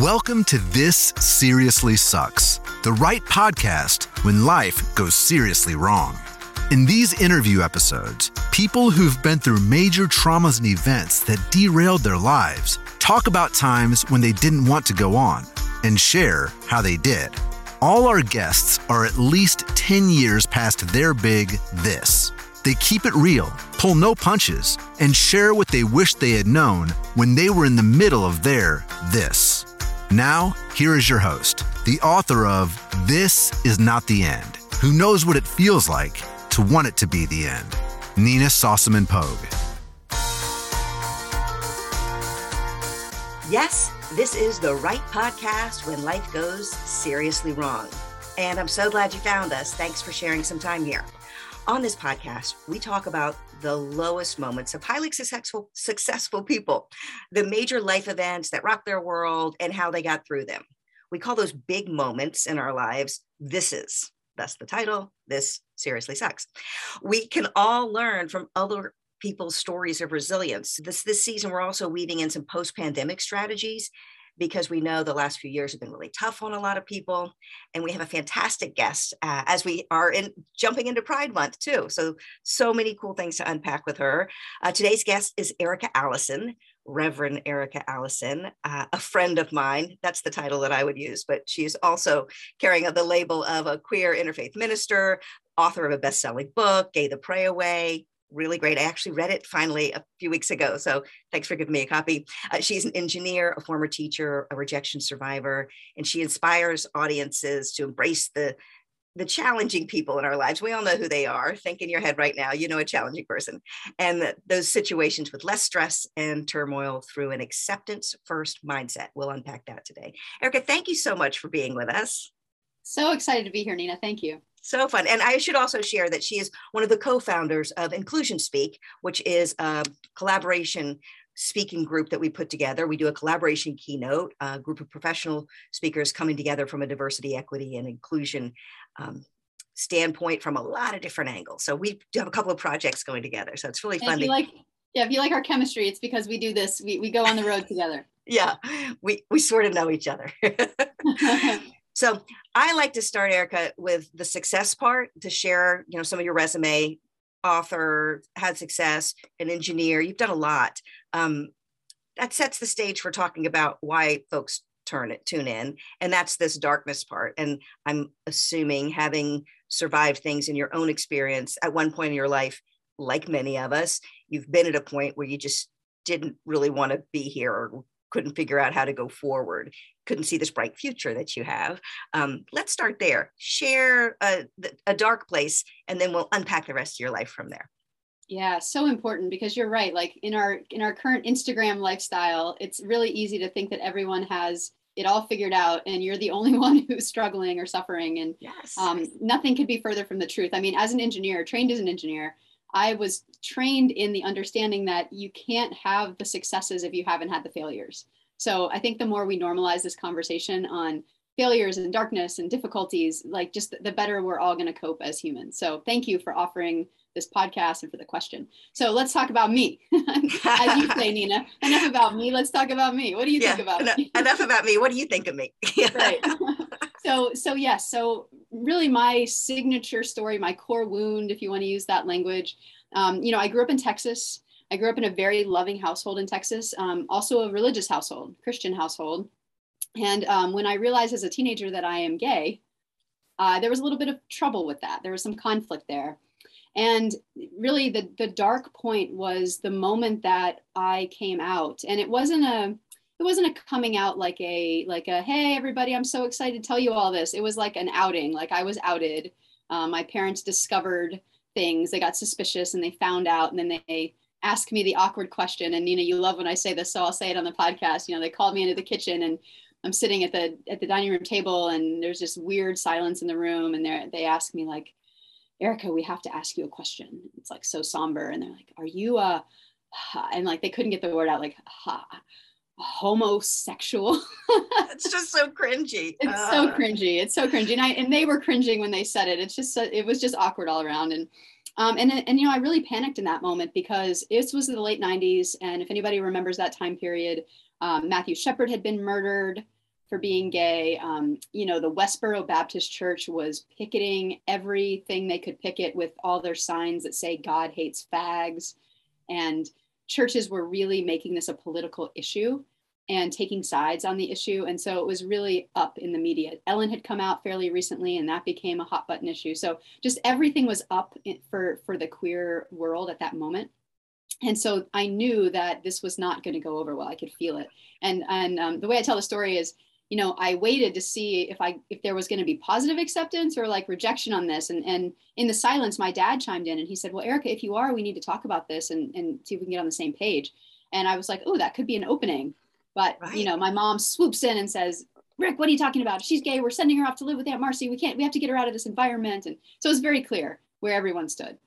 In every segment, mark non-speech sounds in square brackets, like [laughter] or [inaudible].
Welcome to This Seriously Sucks, the right podcast when life goes seriously wrong. In these interview episodes, people who've been through major traumas and events that derailed their lives talk about times when they didn't want to go on and share how they did. All our guests are at least 10 years past their big this. They keep it real, pull no punches, and share what they wish they had known when they were in the middle of their this. Now, here is your host, the author of This Is Not the End, who knows what it feels like to want it to be the end. Nina Sossamon Pogue. Yes, this is the right podcast when life goes seriously wrong. And I'm so glad you found us. Thanks for sharing some time here. On this podcast, we talk about the lowest moments of highly successful successful people, the major life events that rock their world and how they got through them. We call those big moments in our lives this is. That's the title. This seriously sucks. We can all learn from other people's stories of resilience. This this season we're also weaving in some post-pandemic strategies because we know the last few years have been really tough on a lot of people. And we have a fantastic guest uh, as we are in jumping into Pride Month too. So, so many cool things to unpack with her. Uh, today's guest is Erica Allison. Reverend Erica Allison, uh, a friend of mine. That's the title that I would use, but she's also carrying the label of a queer interfaith minister, author of a best selling book, Gay the Pray Away, really great. I actually read it finally a few weeks ago. So thanks for giving me a copy. Uh, she's an engineer, a former teacher, a rejection survivor, and she inspires audiences to embrace the the challenging people in our lives. We all know who they are. Think in your head right now, you know a challenging person. And those situations with less stress and turmoil through an acceptance first mindset. We'll unpack that today. Erica, thank you so much for being with us. So excited to be here, Nina. Thank you so fun. And I should also share that she is one of the co-founders of Inclusion Speak, which is a collaboration speaking group that we put together. We do a collaboration keynote, a group of professional speakers coming together from a diversity, equity, and inclusion um, standpoint from a lot of different angles. So we have a couple of projects going together. So it's really fun. To- like, yeah, if you like our chemistry, it's because we do this. We, we go on the road together. [laughs] yeah, we, we sort of know each other. [laughs] So I like to start, Erica, with the success part to share, you know, some of your resume, author, had success, an engineer. You've done a lot. Um, that sets the stage for talking about why folks turn it tune in, and that's this darkness part. And I'm assuming having survived things in your own experience at one point in your life, like many of us, you've been at a point where you just didn't really want to be here or couldn't figure out how to go forward couldn't see this bright future that you have. Um, let's start there. Share a, a dark place, and then we'll unpack the rest of your life from there. Yeah, so important because you're right. Like in our in our current Instagram lifestyle, it's really easy to think that everyone has it all figured out and you're the [laughs] only one who's struggling or suffering. And yes. um, nothing could be further from the truth. I mean, as an engineer, trained as an engineer, I was trained in the understanding that you can't have the successes if you haven't had the failures. So I think the more we normalize this conversation on failures and darkness and difficulties, like just the better we're all going to cope as humans. So thank you for offering this podcast and for the question. So let's talk about me. [laughs] as you say, [laughs] Nina, enough about me. Let's talk about me. What do you yeah, think about enough, me? enough about me. What do you think of me? [laughs] right. So, so yes. So really my signature story, my core wound, if you want to use that language, um, you know, I grew up in Texas. I grew up in a very loving household in Texas, um, also a religious household, Christian household. And um, when I realized as a teenager that I am gay, uh, there was a little bit of trouble with that. There was some conflict there. And really, the, the dark point was the moment that I came out. And it wasn't a it wasn't a coming out like a like a hey everybody i'm so excited to tell you all this it was like an outing like i was outed um, my parents discovered things they got suspicious and they found out and then they ask me the awkward question. And Nina, you love when I say this, so I'll say it on the podcast. You know, they called me into the kitchen and I'm sitting at the at the dining room table and there's this weird silence in the room and they they ask me like, Erica, we have to ask you a question. It's like so somber. And they're like, Are you a [sighs] and like they couldn't get the word out like ha homosexual. it's just so cringy. [laughs] It's uh. so cringy. It's so cringy. And I and they were cringing when they said it. It's just it was just awkward all around. And um, and, and, you know, I really panicked in that moment because this was the late 90s. And if anybody remembers that time period, um, Matthew Shepard had been murdered. for being gay. Um, you know, the Westboro Baptist Church was picketing everything they could picket with all their signs that say God hates fags. And churches were really making this a political issue and taking sides on the issue. And so it was really up in the media. Ellen had come out fairly recently, and that became a hot button issue. So just everything was up for, for the queer world at that moment. And so I knew that this was not going to go over well. I could feel it. And, and um, the way I tell the story is, you know, I waited to see if I if there was going to be positive acceptance or like rejection on this. And and in the silence, my dad chimed in and he said, "Well, Erica, if you are, we need to talk about this and and see if we can get on the same page." And I was like, "Oh, that could be an opening." But right. you know, my mom swoops in and says, Rick, what are you talking about? She's gay. We're sending her off to live with Aunt Marcy. We can't, we have to get her out of this environment. And so it was very clear where everyone stood.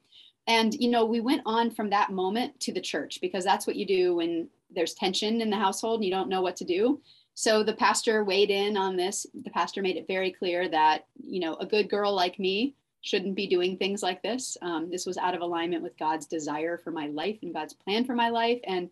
And, you know, we went on from that moment to the church because that's what you do when there's tension in the household and you don't know what to do. So the pastor weighed in on this. The pastor made it very clear that, you know, a good girl like me shouldn't be doing things like this. Um, this was out of alignment with God's desire for my life and God's plan for my life. And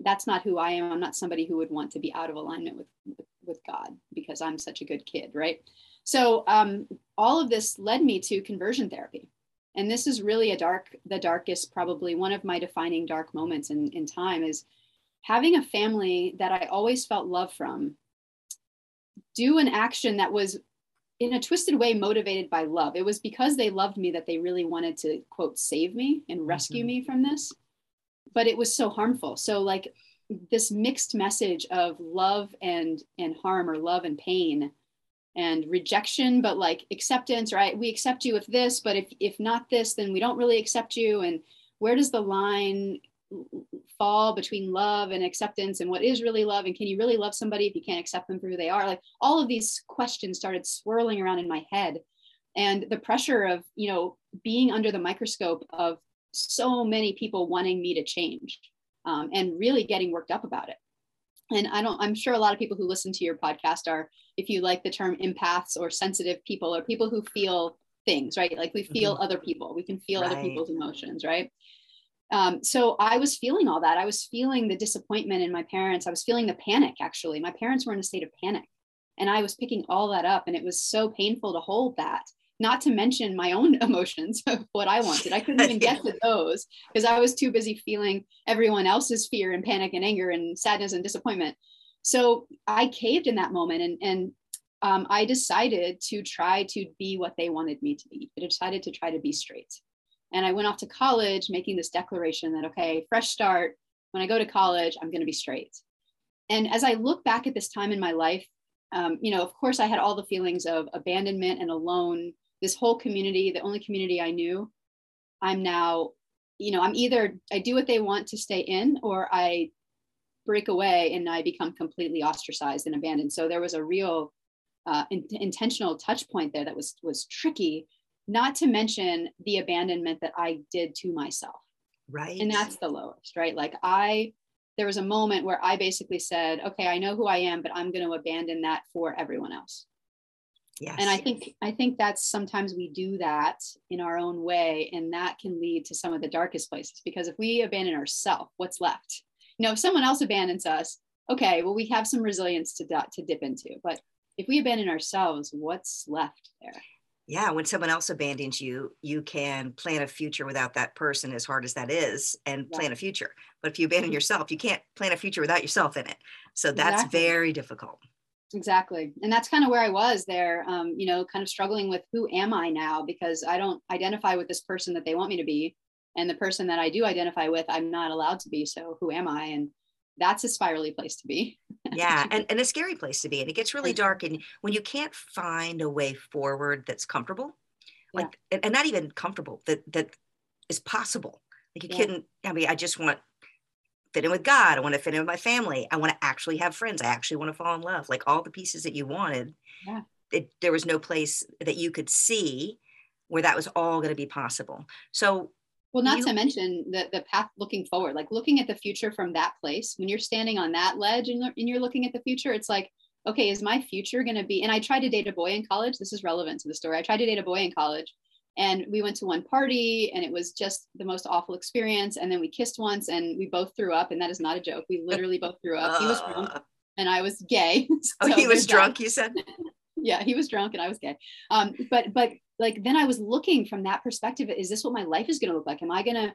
that's not who I am. I'm not somebody who would want to be out of alignment with, with, with God because I'm such a good kid, right? So um, all of this led me to conversion therapy. And this is really a dark, the darkest, probably one of my defining dark moments in, in time is having a family that I always felt love from do an action that was in a twisted way motivated by love. It was because they loved me that they really wanted to quote save me and rescue mm-hmm. me from this but it was so harmful. So like this mixed message of love and and harm or love and pain and rejection but like acceptance right? We accept you with this but if if not this then we don't really accept you. And where does the line fall between love and acceptance and what is really love? And can you really love somebody if you can't accept them for who they are? Like all of these questions started swirling around in my head. And the pressure of you know being under the microscope of so many people wanting me to change um, and really getting worked up about it. And I don't, I'm sure a lot of people who listen to your podcast are, if you like the term empaths or sensitive people or people who feel things, right? Like we feel mm-hmm. other people, we can feel right. other people's emotions, right? Um, so I was feeling all that. I was feeling the disappointment in my parents. I was feeling the panic, actually. My parents were in a state of panic. And I was picking all that up. And it was so painful to hold that not to mention my own [laughs] emotions of what I wanted. I couldn't even [laughs] get to those because I was too busy feeling everyone else's fear and panic and anger and sadness and disappointment. So I caved in that moment and, and um, I decided to try to be what they wanted me to be. I decided to try to be straight. And I went off to college making this declaration that, okay, fresh start. When I go to college, I'm going to be straight. And as I look back at this time in my life, um, you know, of course, I had all the feelings of abandonment and alone this whole community, the only community I knew, I'm now, you know, I'm either I do what they want to stay in or I break away and I become completely ostracized and abandoned. So there was a real uh, in, intentional touch point there that was was tricky. Not to mention the abandonment that I did to myself. Right. And that's the lowest, right? Like I, there was a moment where I basically said, okay, I know who I am, but I'm going to abandon that for everyone else. Yes. And I think I think that's sometimes we do that in our own way, and that can lead to some of the darkest places. Because if we abandon ourselves, what's left? You know, if someone else abandons us, okay, well, we have some resilience to to dip into. But if we abandon ourselves, what's left there? Yeah, when someone else abandons you, you can plan a future without that person, as hard as that is, and yeah. plan a future. But if you abandon mm-hmm. yourself, you can't plan a future without yourself in it. So that's exactly. very difficult. Exactly. And that's kind of where I was there, um, you know, kind of struggling with who am I now because I don't identify with this person that they want me to be. And the person that I do identify with, I'm not allowed to be. So who am I? And that's a spirally place to be. yeah. [laughs] And, and a scary place to be. And it gets really dark. And when you can't find a way forward that's comfortable, like, yeah. and not even comfortable, that, that is possible. Like you yeah. couldn't, I mean, I just want fit in with God. I want to fit in with my family. I want to actually have friends. I actually want to fall in love. Like all the pieces that you wanted, yeah. it, there was no place that you could see where that was all going to be possible. So, well, not you, to mention the, the path looking forward, like looking at the future from that place. When you're standing on that ledge and, and you're looking at the future, it's like, okay, is my future going to be? And I tried to date a boy in college. This is relevant to the story. I tried to date a boy in college and we went to one party and it was just the most awful experience and then we kissed once and we both threw up and that is not a joke we literally both threw up he was [laughs] drunk and I was gay. [laughs] oh, he was drunk, that. you said? [laughs] yeah, he was drunk and I was gay. Um, but but like then I was looking from that perspective, is this what my life is gonna look like? Am I gonna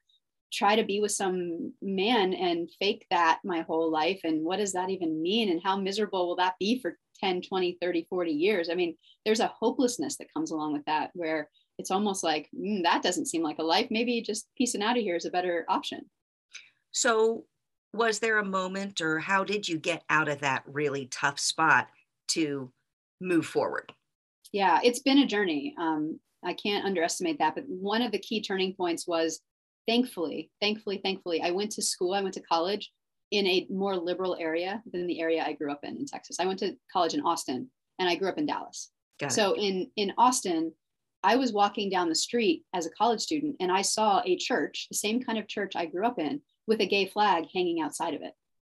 try to be with some man and fake that my whole life? And what does that even mean? And how miserable will that be for 10, 20, 30, 40 years? I mean, there's a hopelessness that comes along with that where it's almost like mm, that doesn't seem like a life. Maybe just piecing out of here is a better option. So, was there a moment, or how did you get out of that really tough spot to move forward? Yeah, it's been a journey. Um, I can't underestimate that. But one of the key turning points was thankfully, thankfully, thankfully, I went to school, I went to college in a more liberal area than the area I grew up in in Texas. I went to college in Austin and I grew up in Dallas. so in in Austin, I was walking down the street as a college student and I saw a church, the same kind of church I grew up in, with a gay flag hanging outside of it.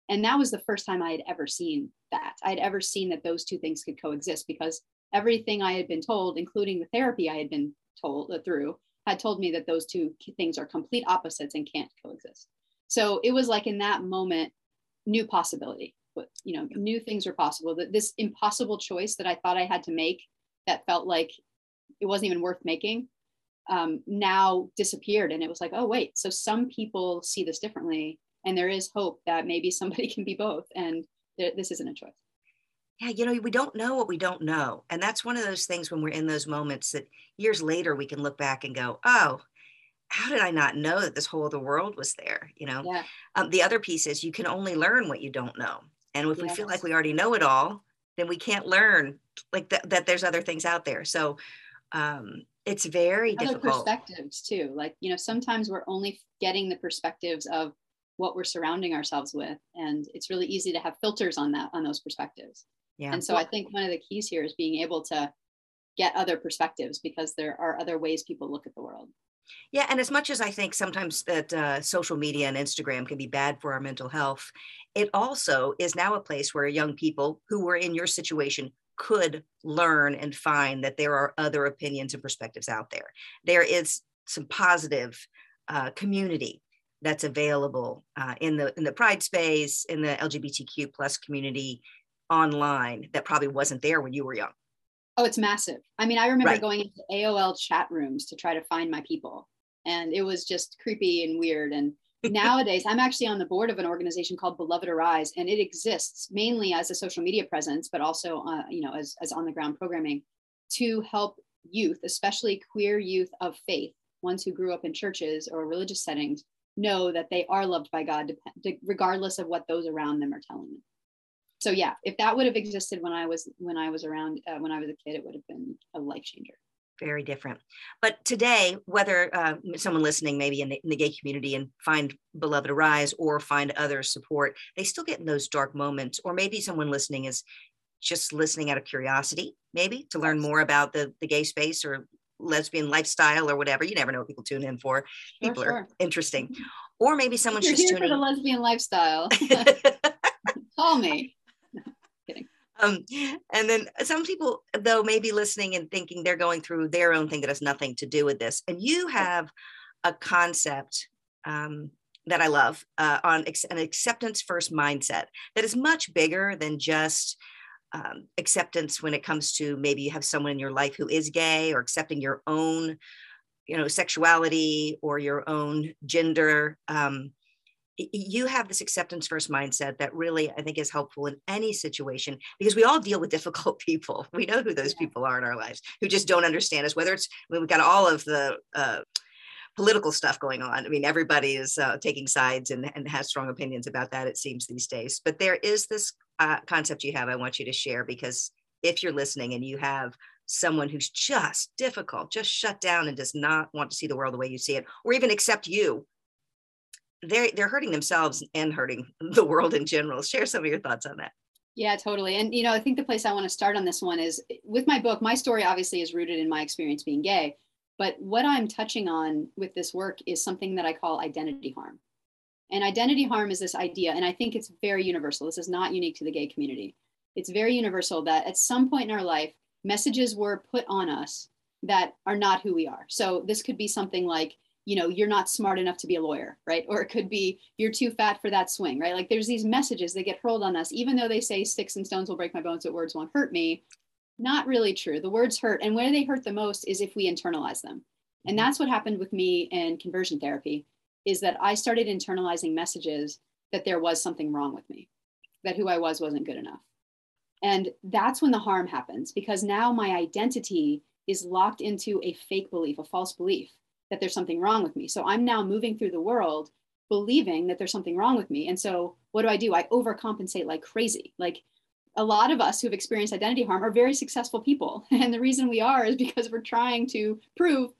And that was the first time I had ever seen that. I had ever seen that those two things could coexist because everything I had been told, including the therapy I had been told uh, through, had told me that those two things are complete opposites and can't coexist. So it was like in that moment, new possibility. But you know, new things are possible. That this impossible choice that I thought I had to make that felt like it wasn't even worth making um, now disappeared. And it was like oh wait so some people see this differently and there is hope that maybe [laughs] somebody can be both and th- this isn't a choice. Yeah you know we don't know what we don't know. And that's one of those things when we're in those moments that years later we can look back and go oh how did i not know that this whole other world was there you know? Yeah. um, the other piece is you can only learn what you don't know. And if yes. we feel like we already know it all then we can't learn like th- that there's other things out there. So um, it's very Other difficult. perspectives too. Like, you know, sometimes we're only getting the perspectives of what we're surrounding ourselves with. And it's really easy to have filters on that, on those perspectives. Yeah. And so I think one of the keys here is being able to get other perspectives because there are other ways people look at the world. Yeah, and as much as I think sometimes that uh, social media and Instagram can be bad for our mental health, it also is now a place where young people who were in your situation could learn and find that there are other opinions and perspectives out there. There is some positive uh, community that's available uh, in the in the pride space in the lgbtq plus community online that probably wasn't there when you were young oh it's massive i mean i remember right. going into aol chat rooms to try to find my people and it was just creepy and weird and nowadays i'm actually on the board of an organization called beloved arise and it exists mainly as a social media presence but also uh, you know as, as on the ground programming to help youth especially queer youth of faith ones who grew up in churches or religious settings know that they are loved by god regardless of what those around them are telling them. So yeah if that would have existed when i was when i was around uh, when i was a kid it would have been a life changer very different. But today, whether uh, someone listening maybe in the, in the, gay community and find Beloved Arise or find other support, they still get in those dark moments. Or maybe someone listening is just listening out of curiosity, maybe to learn more about the, the gay space or lesbian lifestyle or whatever. You never know what people tune in for. People sure. are interesting. Or maybe someone's just tuning for the lesbian lifestyle. [laughs] Call me. Um, and then some people, though, may be listening and thinking they're going through their own thing that has nothing to do with this. And you have a concept um, that I love uh, on ex- an acceptance first mindset that is much bigger than just um, acceptance when it comes to maybe you have someone in your life who is gay or accepting your own you know sexuality or your own gender um, you have this acceptance first mindset that really i think is helpful in any situation because we all deal with [laughs] difficult people. We know who those people are in our lives who just don't understand us whether it's I mean, we've got all of the uh, political stuff going on. I mean everybody is uh, taking sides and, and has strong opinions about that it seems these days. But there is this uh, concept you have i want you to share because if you're listening and you have someone who's just difficult just shut down and does not want to see the world the way you see it or even accept you they're they're hurting themselves and hurting [laughs] the world in general. Share some of your thoughts on that. Yeah, totally. And you know, I think the place I want to start on this one is eh, with my book. My story obviously is rooted in my experience being gay, but what I'm touching on with this work is something that I call identity harm. And identity harm is this idea, and I think it's very universal. This is not unique to the gay community. It's very universal that at some point in our life, messages were put on us that are not who we are. So this could be something like you know you're not smart enough to be a lawyer right? Or it could be you're too fat for that swing right? Like there's these messages that get hurled on us. Even though they say sticks and stones will break my bones but words won't hurt me not really true. The words hurt and where they hurt the most is if we internalize them. And mm-hmm. that's what happened with me in conversion therapy is that i started internalizing messages that there was something wrong with me that who i was wasn't good enough. And that's when the harm happens because now my identity is locked into a fake belief a false belief that there's something wrong with me. So I'm now moving through the world believing that there's something wrong with me. And so what do I do? I overcompensate like crazy. Like a lot of us who've experienced identity harm are very successful people. [laughs] And the reason we are is because we're trying to prove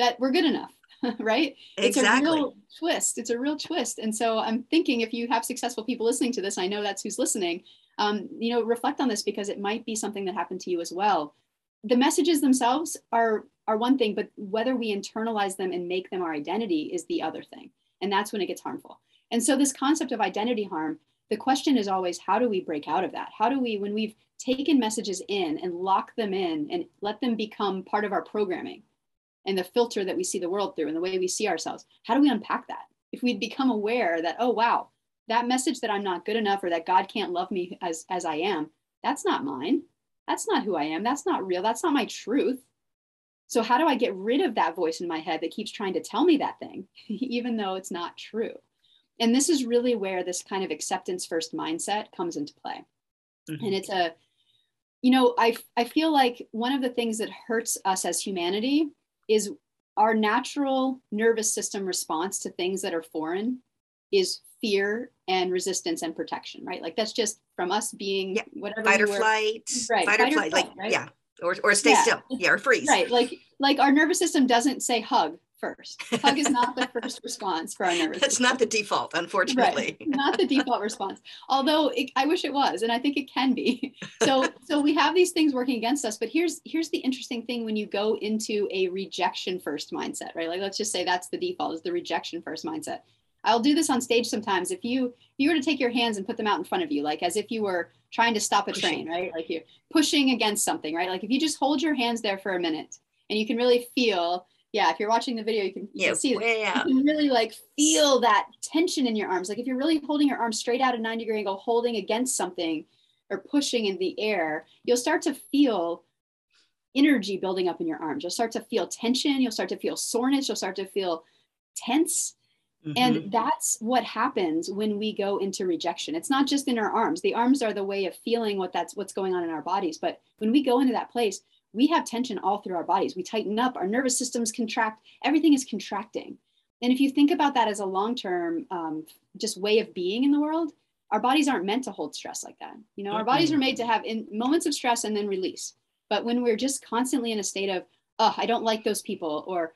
that we're good enough, [laughs] right? Exactly. It's a real twist. It's a real twist. And so I'm thinking if you have successful people listening to this, I know that's who's listening, um, you know, reflect on this because it might be something that happened to you as well. The messages themselves are are one thing, but whether we internalize them and make them our identity is the other thing. And that's when it gets harmful. And so, this concept of identity harm, the question is always how do we break out of that? How do we, when we've taken messages in and lock them in and let them become part of our programming and the filter that we see the world through and the way we see ourselves, how do we unpack that? If we'd become aware that, oh, wow, that message that I'm not good enough or that God can't love me as, as I am, that's not mine. That's not who I am. That's not real. That's not my truth. So, how do I get rid of that voice in my head that keeps trying to tell me that thing, [laughs] even though it's not true? And this is really where this kind of acceptance first mindset comes into play. Mm-hmm. And it's a, you know, I, I feel like one of the things that hurts us as humanity is our natural nervous system response to things that are foreign is fear and resistance and protection, right? Like that's just from us being yeah. whatever. Fight or flight. Right. Fight, fight or flight. like, right? yeah or, or stay yeah. still yeah or freeze right like like our nervous system doesn't say hug first [laughs] hug is not the first response for our nervous that's system. not the default unfortunately right. not the default response although it, i wish it was and i think it can be [laughs] so so we have these things working against us but here's here's the interesting thing when you go into a rejection first mindset right like let's just say that's the default is the rejection first mindset I'll do this on stage sometimes. If you if you were to take your hands and put them out in front of you, like as if you were trying to stop a train, right? Like you're pushing against something, right? Like if you just hold your hands there for a minute and you can really feel, yeah, if you're watching the video, you can, you yeah, can see that. You can really like feel that tension in your arms. Like if you're really holding your arms straight out at 90 degree angle, holding against something or pushing in the air, you'll start to feel energy building up in your arms. You'll start to feel tension. You'll start to feel soreness. You'll start to feel tense Mm-hmm. And that's what happens when we go into rejection. It's not just in our arms. The arms are the way of feeling what that's what's going on in our bodies. But when we go into that place, we have tension all through our bodies. We tighten up, our nervous systems contract, everything is contracting. And if you think about that as a long term um, just way of being in the world, our bodies aren't meant to hold stress like that. You know, our bodies are made to have in moments of stress and then release. But when we're just constantly in a state of, oh, I don't like those people, or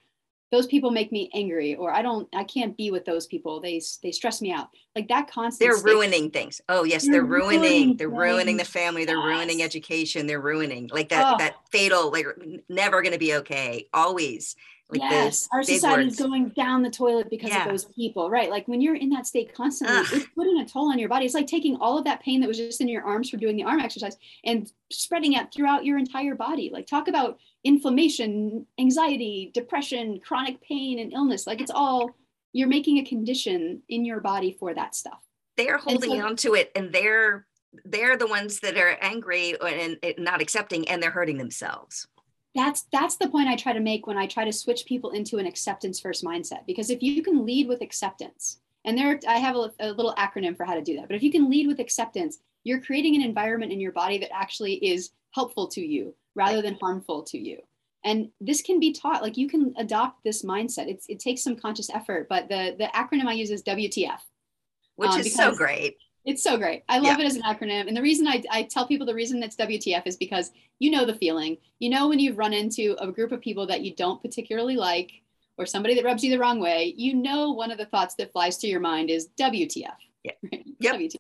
those people make me angry or i don't i can't be with those people. They they stress me out. Like that constant they're ruining things. Oh yes they're, they're ruining, ruining they're ruining the family they're yes. ruining education they're ruining like that oh. that fatal like never going to be okay always like yes our society is going down the toilet because yeah. of those people right like when you're in that state constantly Ugh. it's putting a toll on your body it's like taking all of that pain that was just in your arms from doing the arm exercise and spreading it throughout your entire body like talk about inflammation, anxiety, depression, chronic pain, and illness. Like it's all, you're making a condition in your body for that stuff. They're holding so, on to it and they're they're the ones that are angry and, and not accepting and they're hurting themselves that's that's the point i try to make when i try to switch people into an acceptance first mindset. Because if you can lead with acceptance and there i have a, a, little acronym for how to do that but if you can lead with acceptance you're creating an environment in your body that actually is helpful to you rather than harmful to you. And this can be taught like you can adopt this mindset. It's, it takes some conscious effort but the the acronym i use is wtf which um, is so great it's so great i love yeah. it as an acronym and the reason I, I tell people the reason that's wtf is because you know the feeling you know when you've run into a group of people that you don't particularly like or somebody that rubs you the wrong way you know one of the thoughts that flies to your mind is wtf yeah. [laughs] yep. WTF.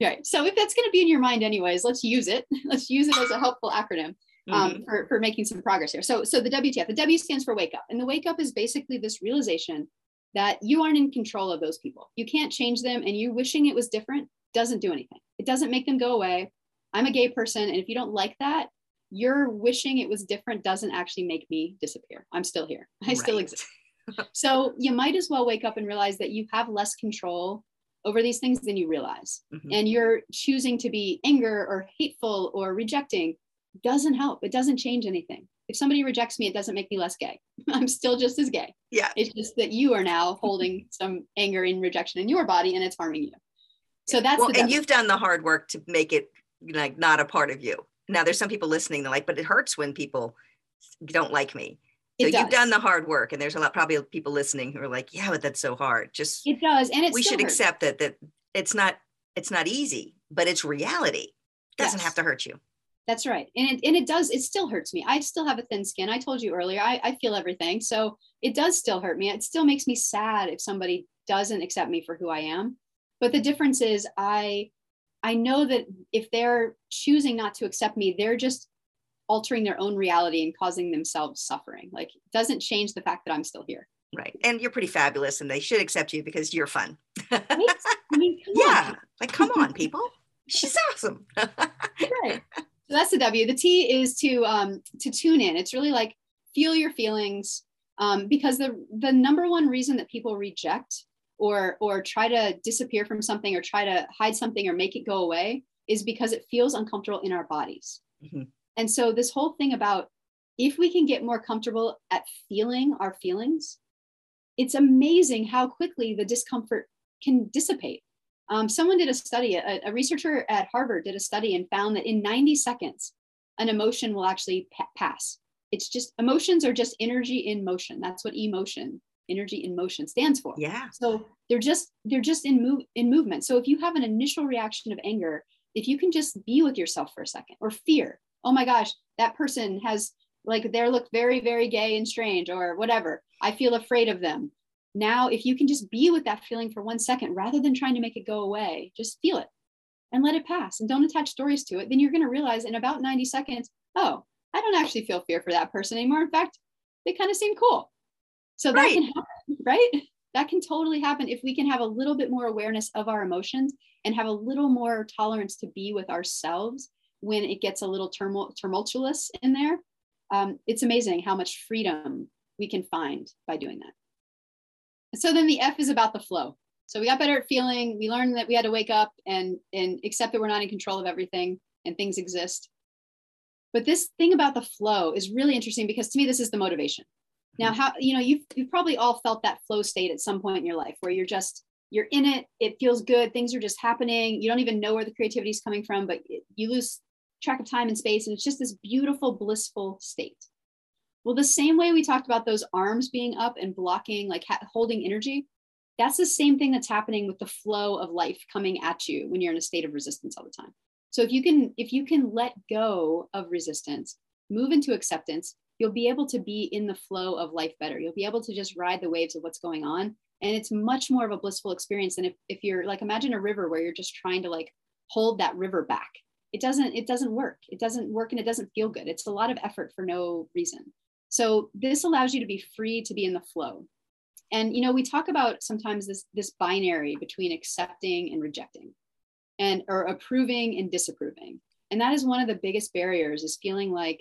Right. So if that's going to be in your mind anyways, let's use it. [laughs] Let's use it as a helpful acronym um, mm-hmm. for, for making some progress here. So, so the WTF, the W stands for wake up. And the wake up is basically this realization that you aren't in control of those people. You can't change them and you wishing it was different doesn't do anything. It doesn't make them go away. I'm a gay person. And if you don't like that, your wishing it was different doesn't actually make me disappear. I'm still here. I right. still exist. so you might as well wake up and realize that you have less control over these things than you realize. Mm-hmm. And you're choosing to be anger or hateful or rejecting doesn't help. It doesn't change anything. If somebody rejects me, it doesn't make me less gay. [laughs] I'm still just as gay. Yeah. It's just that you are now [laughs] holding some anger and rejection in your body and it's harming you. So that's well, and you've done the hard work to make it like not a part of you. Now there's some people listening that like, but it hurts when people don't like me. So you've done the hard work, and there's a lot probably people listening who are like, "Yeah, but that's so hard." Just it does, and it's we should hurts. accept that that it's not it's not easy, but it's reality. It doesn't yes. have to hurt you. That's right, and it, and it does. It still hurts me. I still have a thin skin. I told you earlier. I, I feel everything, so it does still hurt me. It still makes me sad if somebody doesn't accept me for who I am. But the difference is, I I know that if they're choosing not to accept me, they're just altering their own reality and causing themselves suffering. Like it doesn't change the fact that I'm still here. Right. And you're pretty fabulous and they should accept you because you're fun. right? I mean, [laughs] yeah. On. Like, come on, people. She's awesome. [laughs] right. So that's the W. The T is to um to tune in. It's really like feel your feelings. Um, because the the number one reason that people reject or or try to disappear from something or try to hide something or make it go away is because it feels uncomfortable in our bodies. Mm-hmm. And so, this whole thing about if we can get more comfortable at feeling our feelings, it's amazing how quickly the discomfort can dissipate. Um, someone did a study, a, a, researcher at Harvard did a study and found that in 90 seconds, an emotion will actually pa- pass. It's just emotions are just energy in motion. That's what emotion, energy in motion stands for. Yeah. So they're just they're just in move in movement. So if you have an initial reaction of anger, if you can just be with yourself for a second, or fear, oh my gosh, that person has like they look very, very gay and strange or whatever. I feel afraid of them. Now, if you can just be with that feeling for one second rather than trying to make it go away, just feel it and let it pass and don't attach stories to it, then you're going to realize in about 90 seconds, oh, I don't actually feel fear for that person anymore. In fact, they kind of seem cool. So that right. can happen, right? That can totally happen if we can have a little bit more awareness of our emotions and have a little more tolerance to be with ourselves when it gets a little tumultuous in there, um, it's amazing how much freedom we can find by doing that. So then the F is about the flow. So we got better at feeling. We learned that we had to wake up and and accept that we're not in control of everything and things exist. But this thing about the flow is really interesting because to me this is the motivation. Now, hmm. how you know you've you've probably all felt that flow state at some point in your life where you're just you're in it, it feels good, things are just happening. You don't even know where the creativity is coming from, but you lose track of time and space. And it's just this beautiful, blissful state. Well, the same way we talked about those arms being up and blocking, like ha- holding energy, that's the same thing that's happening with the flow of life coming at you when you're in a state of resistance all the time. So if you can, if you can let go of resistance, move into acceptance, you'll be able to be in the flow of life better. You'll be able to just ride the waves of what's going on. And it's much more of a blissful experience than if, if you're like, imagine a river where you're just trying to like hold that river back it doesn't it doesn't work it doesn't work and it doesn't feel good it's a lot of effort for no reason so this allows you to be free to be in the flow and you know we talk about sometimes this this binary between accepting and rejecting and or approving and disapproving and that is one of the biggest barriers is feeling like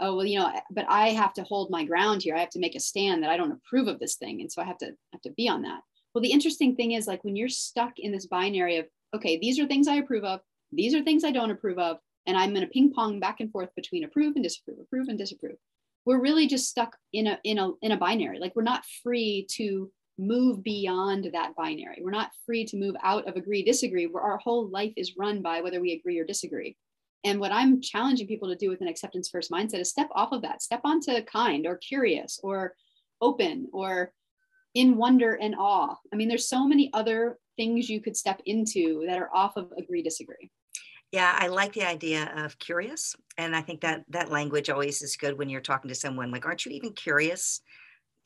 oh well you know but i have to hold my ground here i have to make a stand that i don't approve of this thing and so i have to have to be on that well the interesting thing is like when you're stuck in this binary of okay these are things i approve of these are things I don't approve of. And I'm going to ping pong back and forth between approve and disapprove, approve and disapprove. We're really just stuck in a in a in a binary. Like we're not free to move beyond that binary. We're not free to move out of agree disagree where our whole life is run by whether we agree or disagree. And what I'm challenging people to do with an acceptance first mindset is step off of that, step onto kind or curious or open or in wonder and awe. I mean, there's so many other things you could step into that are off of agree disagree. Yeah, I like the idea of curious. And I think that that language always is good when you're talking to someone like, aren't you even curious?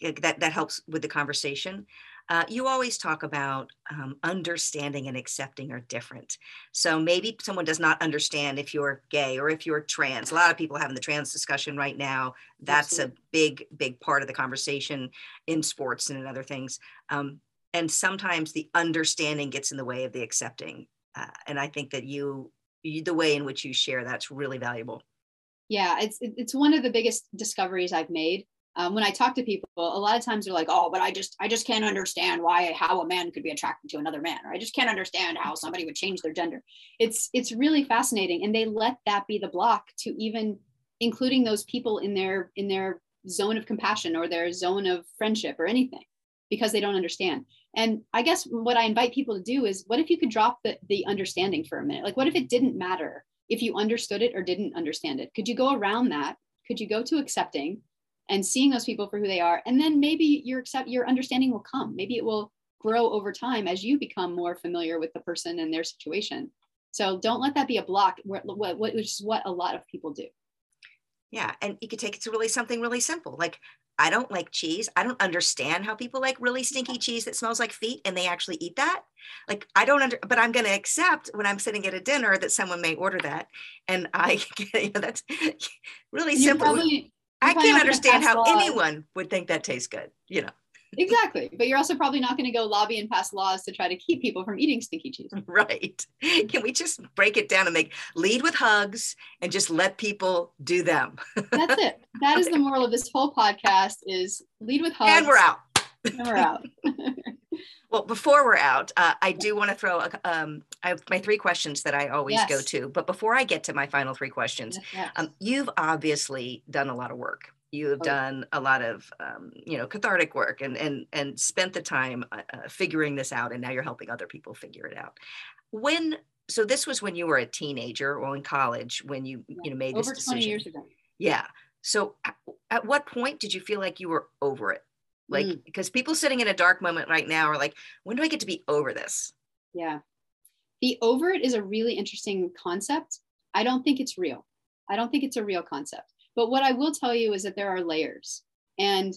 That, that helps with the conversation. Uh, you always talk about um, understanding and accepting are different. So maybe someone does not understand if you're gay or if you're trans. A lot of people having the trans discussion right now. That's Absolutely. a big, big part of the conversation in sports and in other things. Um, and sometimes the understanding gets in the way of the accepting. Uh, and I think that you the way in which you share that's really valuable yeah it's it's one of the biggest discoveries i've made um, when I talk to people, a lot of times they're like, "Oh, but I just I just can't understand why how a man could be attracted to another man, or I just can't understand how somebody would change their gender." It's it's really fascinating, and they let that be the block to even including those people in their in their zone of compassion or their zone of friendship or anything because they don't understand. And I guess what I invite people to do is, what if you could drop the the understanding for a minute? Like, what if it didn't matter if you understood it or didn't understand it? Could you go around that? Could you go to accepting? and seeing those people for who they are and then maybe your accept your understanding will come maybe it will grow over time as you become more familiar with the person and their situation so don't let that be a block which is what a lot of people do yeah and you could take it to really something really simple like i don't like cheese i don't understand how people like really stinky cheese that smells like feet and they actually eat that. Like i don't under but i'm going to accept when i'm sitting at a dinner that someone may order that and i [laughs] you know that's [laughs] really simple. probably, I can't understand how anyone would think that tastes good, you know. Exactly. But you're also probably not going to go lobby and pass laws to try to keep people from eating stinky cheese. [laughs] Right. Can we just break it down and make lead with hugs and just let people do them? That's it. [laughs] That is the moral of this whole podcast is lead with hugs. And we're out. And we're out. [laughs] well, before we're out, uh, I do want to throw a, um, I have my three questions that I always yes. go to. But before I get to my final three questions, yes. um, you've obviously done a lot of work. You have oh. done a lot of, um, you know, cathartic work and and and spent the time uh, uh, figuring this out, and now you're helping other people figure it out. When so this was when you were a teenager or in college when you you know made over this decision. 20 years ago. Yeah. So at, at what point did you feel like you were over it? Like mm. because people sitting in a dark moment right now are like, when do I get to be over this? Yeah the overt is a really interesting concept. I don't think it's real. I don't think it's a real concept. But what I will tell you is that there are layers, and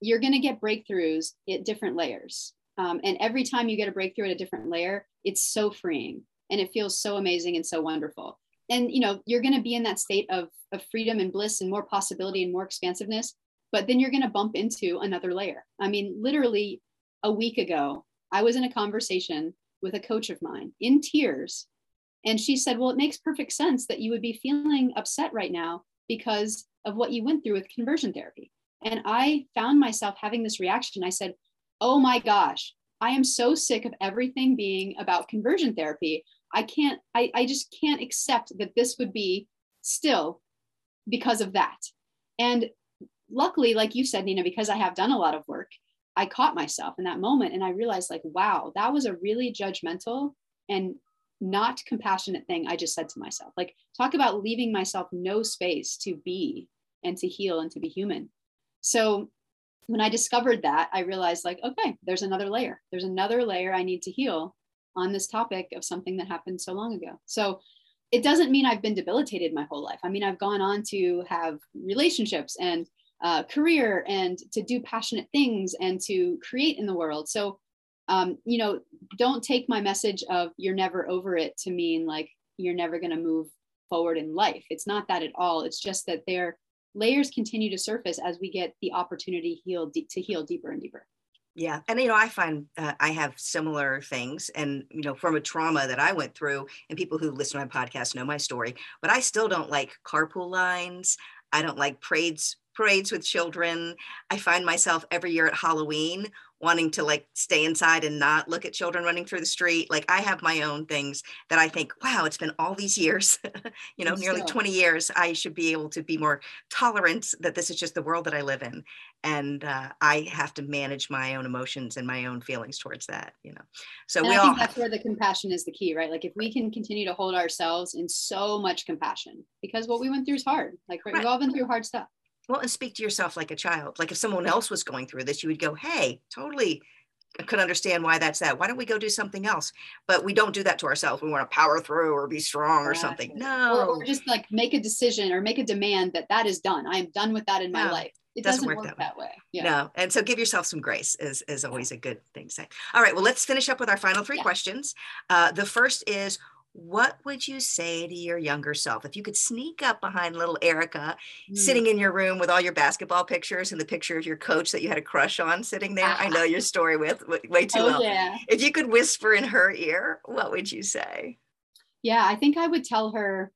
you're going to get breakthroughs at different layers. Um, and every time you get a breakthrough at a different layer, it's so freeing and it feels so amazing and so wonderful. And you know, you're going to be in that state of, of freedom and bliss and more possibility and more expansiveness. But then you're going to bump into another layer. I mean, literally a week ago, I was in a conversation with a coach of mine in tears. And she said, Well, it makes perfect sense that you would be feeling upset right now because of what you went through with conversion therapy. And I found myself having this reaction. I said, Oh my gosh, I am so sick of everything being about conversion therapy. I can't, I, I just can't accept that this would be still because of that. And luckily, like you said, Nina, because I have done a lot of work, I caught myself in that moment and I realized, like, wow, that was a really judgmental and not compassionate thing I just said to myself. Like, talk about leaving myself no space to be and to heal and to be human. So, when I discovered that, I realized, like, okay, there's another layer. There's another layer I need to heal on this topic of something that happened so long ago. So, it doesn't mean I've been debilitated my whole life. I mean, I've gone on to have relationships and uh, career and to do passionate things and to create in the world. So, um, you know, don't take my message of you're never over it to mean like you're never going to move forward in life. It's not that at all. It's just that their layers continue to surface as we get the opportunity heal to heal deeper and deeper. Yeah. And, you know, I find uh, I have similar things. And, you know, from a trauma that I went through, and people who listen to my podcast know my story, but I still don't like carpool lines. I don't like parades parades with children. I find myself every year at Halloween wanting to like stay inside and not look at children running through the street. Like I have my own things that I think, wow, it's been all these years, [laughs] you know, nearly 20 years. I should be able to be more tolerant that this is just the world that I live in. And uh, I have to manage my own emotions and my own feelings towards that, you know. So and we I all think that's where the compassion is the key, right? Like if we can continue to hold ourselves in so much compassion, because what we went through is hard. Like right. we've all been through hard stuff well and speak to yourself like a child like if someone else was going through this you would go hey totally I could understand why that's that. Why don't we go do something else? But we don't do that to ourselves. We want to power through or be strong or something. No. Or, or, just like make a decision or make a demand that that is done. I am done with that in my no, life. It doesn't, doesn't work, work, that way. way. Yeah. No. And so give yourself some grace is, is always a good thing to say. All right. Well, let's finish up with our final three yeah. questions. Uh, the first is what would you say to your younger self if you could sneak up behind little Erica mm. sitting in your room with all your basketball pictures and the picture of your coach that you had a crush on sitting there? I know [laughs] your story with way too oh, well. Yeah. If you could whisper in her ear, what would you say? Yeah, I think I would tell her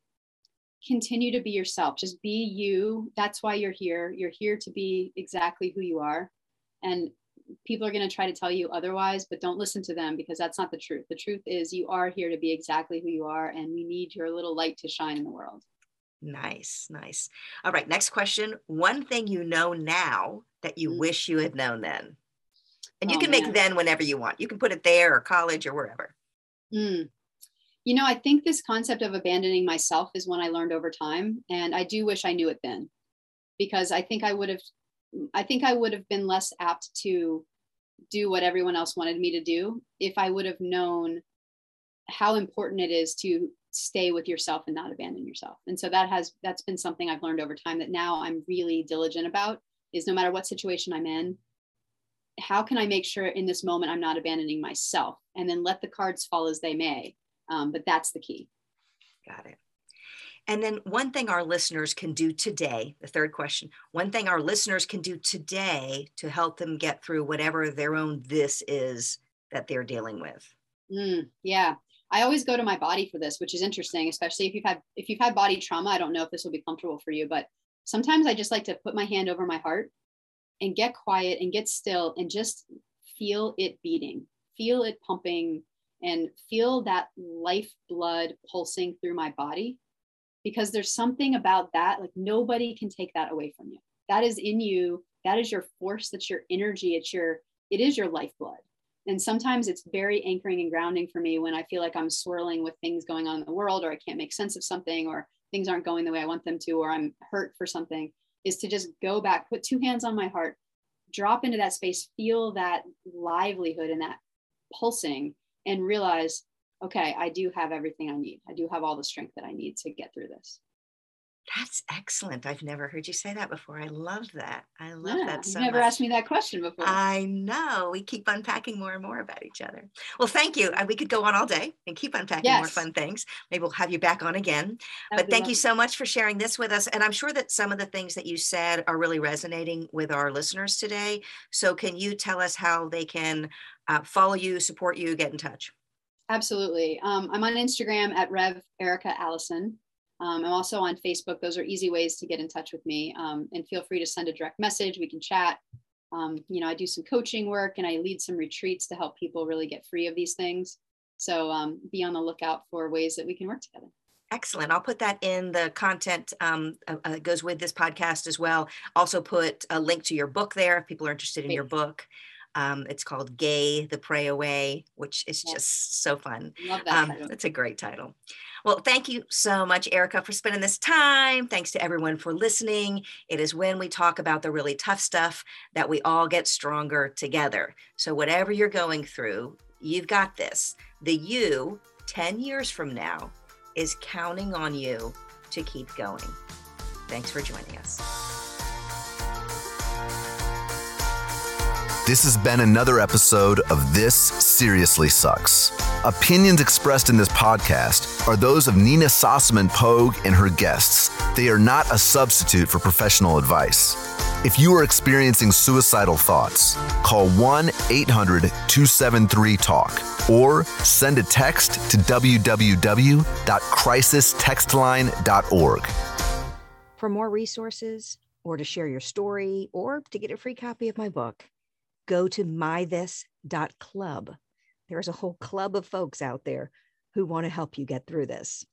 continue to be yourself. Just be you. That's why you're here. You're here to be exactly who you are. And people are going to try to tell you otherwise, but don't listen to them because that's not the truth. The truth is you are here to be exactly who you are, and we need your little light to shine in the world. Nice, nice. All right, next question. One thing you know now that you mm. wish you had known then. And you oh, can make man. then whenever you want. You can put it there or college or wherever. Mm. You know, I think this concept of abandoning myself is one I learned over time. And I do wish I knew it then because I think I would have I think I would have been less apt to do what everyone else wanted me to do if I would have known how important it is to stay with yourself and not abandon yourself. And so that has that's been something I've learned over time that now I'm really diligent about is no matter what situation I'm in, how can I make sure in this moment I'm not abandoning myself and then let the cards fall as they may. Um, but that's the key. Got it. And then one thing our listeners can do today, the third question, one thing our listeners can do today to help them get through whatever their own this is that they're dealing with. Mm, yeah. I always go to my body for this, which is interesting, especially if you've had if you've had body trauma. I don't know if this will be comfortable for you, but sometimes I just like to put my hand over my heart and get quiet and get still and just feel it beating, feel it pumping, and feel that life blood pulsing through my body because there's something about that like nobody can take that away from you. That is in you. That is your force. That's your energy. It's your it is your lifeblood. And sometimes it's very anchoring and grounding for me when i feel like i'm swirling with things going on in the world or i can't make sense of something or things aren't going the way i want them to or i'm hurt for something is to just go back put two hands on my heart drop into that space feel that livelihood and that pulsing and realize okay, I do have everything I need. I do have all the strength that I need to get through this. That's excellent. I've never heard you say that before. I love that. I love yeah, that so never much. asked me that question before. I know. We keep unpacking more and more about each other. Well, thank you. We could go on all day and keep unpacking yes. more fun things. Maybe we'll have you back on again. That but thank lovely. you so much for sharing this with us. And I'm sure that some of the things that you said are really resonating with our listeners today. So, can you tell us how they can uh, follow you, support you, get in touch? Absolutely. Um, I'm on Instagram at Rev Erica Allison. Um, I'm also on Facebook. Those are easy ways to get in touch with me. Um, and feel free to send a direct message. We can chat. Um, you know, I do some coaching work and I lead some retreats to help people really get free of these things. So um, be on the lookout for ways that we can work together. Excellent. I'll put that in the content um, uh, uh goes with this podcast as well. Also put a link to your book there if people are interested in Great. your book. Um, it's called Gay the Pray Away, which is yes. just so fun. Love that. Um, it's a great title. Well, thank you so much, Erica, for spending this time. Thanks to everyone for listening. It is when we talk about the really tough stuff that we all get stronger together. So, whatever you're going through, you've got this. The you 10 years from now is counting on you to keep going. Thanks for joining us. This has been another episode of This Seriously Sucks. Opinions expressed in this podcast are those of Nina Sossamon Pogue and her guests. They are not a substitute for professional advice. If you are experiencing suicidal thoughts, call 1 800 273 TALK or send a text to www.crisistextline.org. For more resources, or to share your story, or to get a free copy of my book, go to mythis.club. There's a whole club of folks out there who want to help you get through this.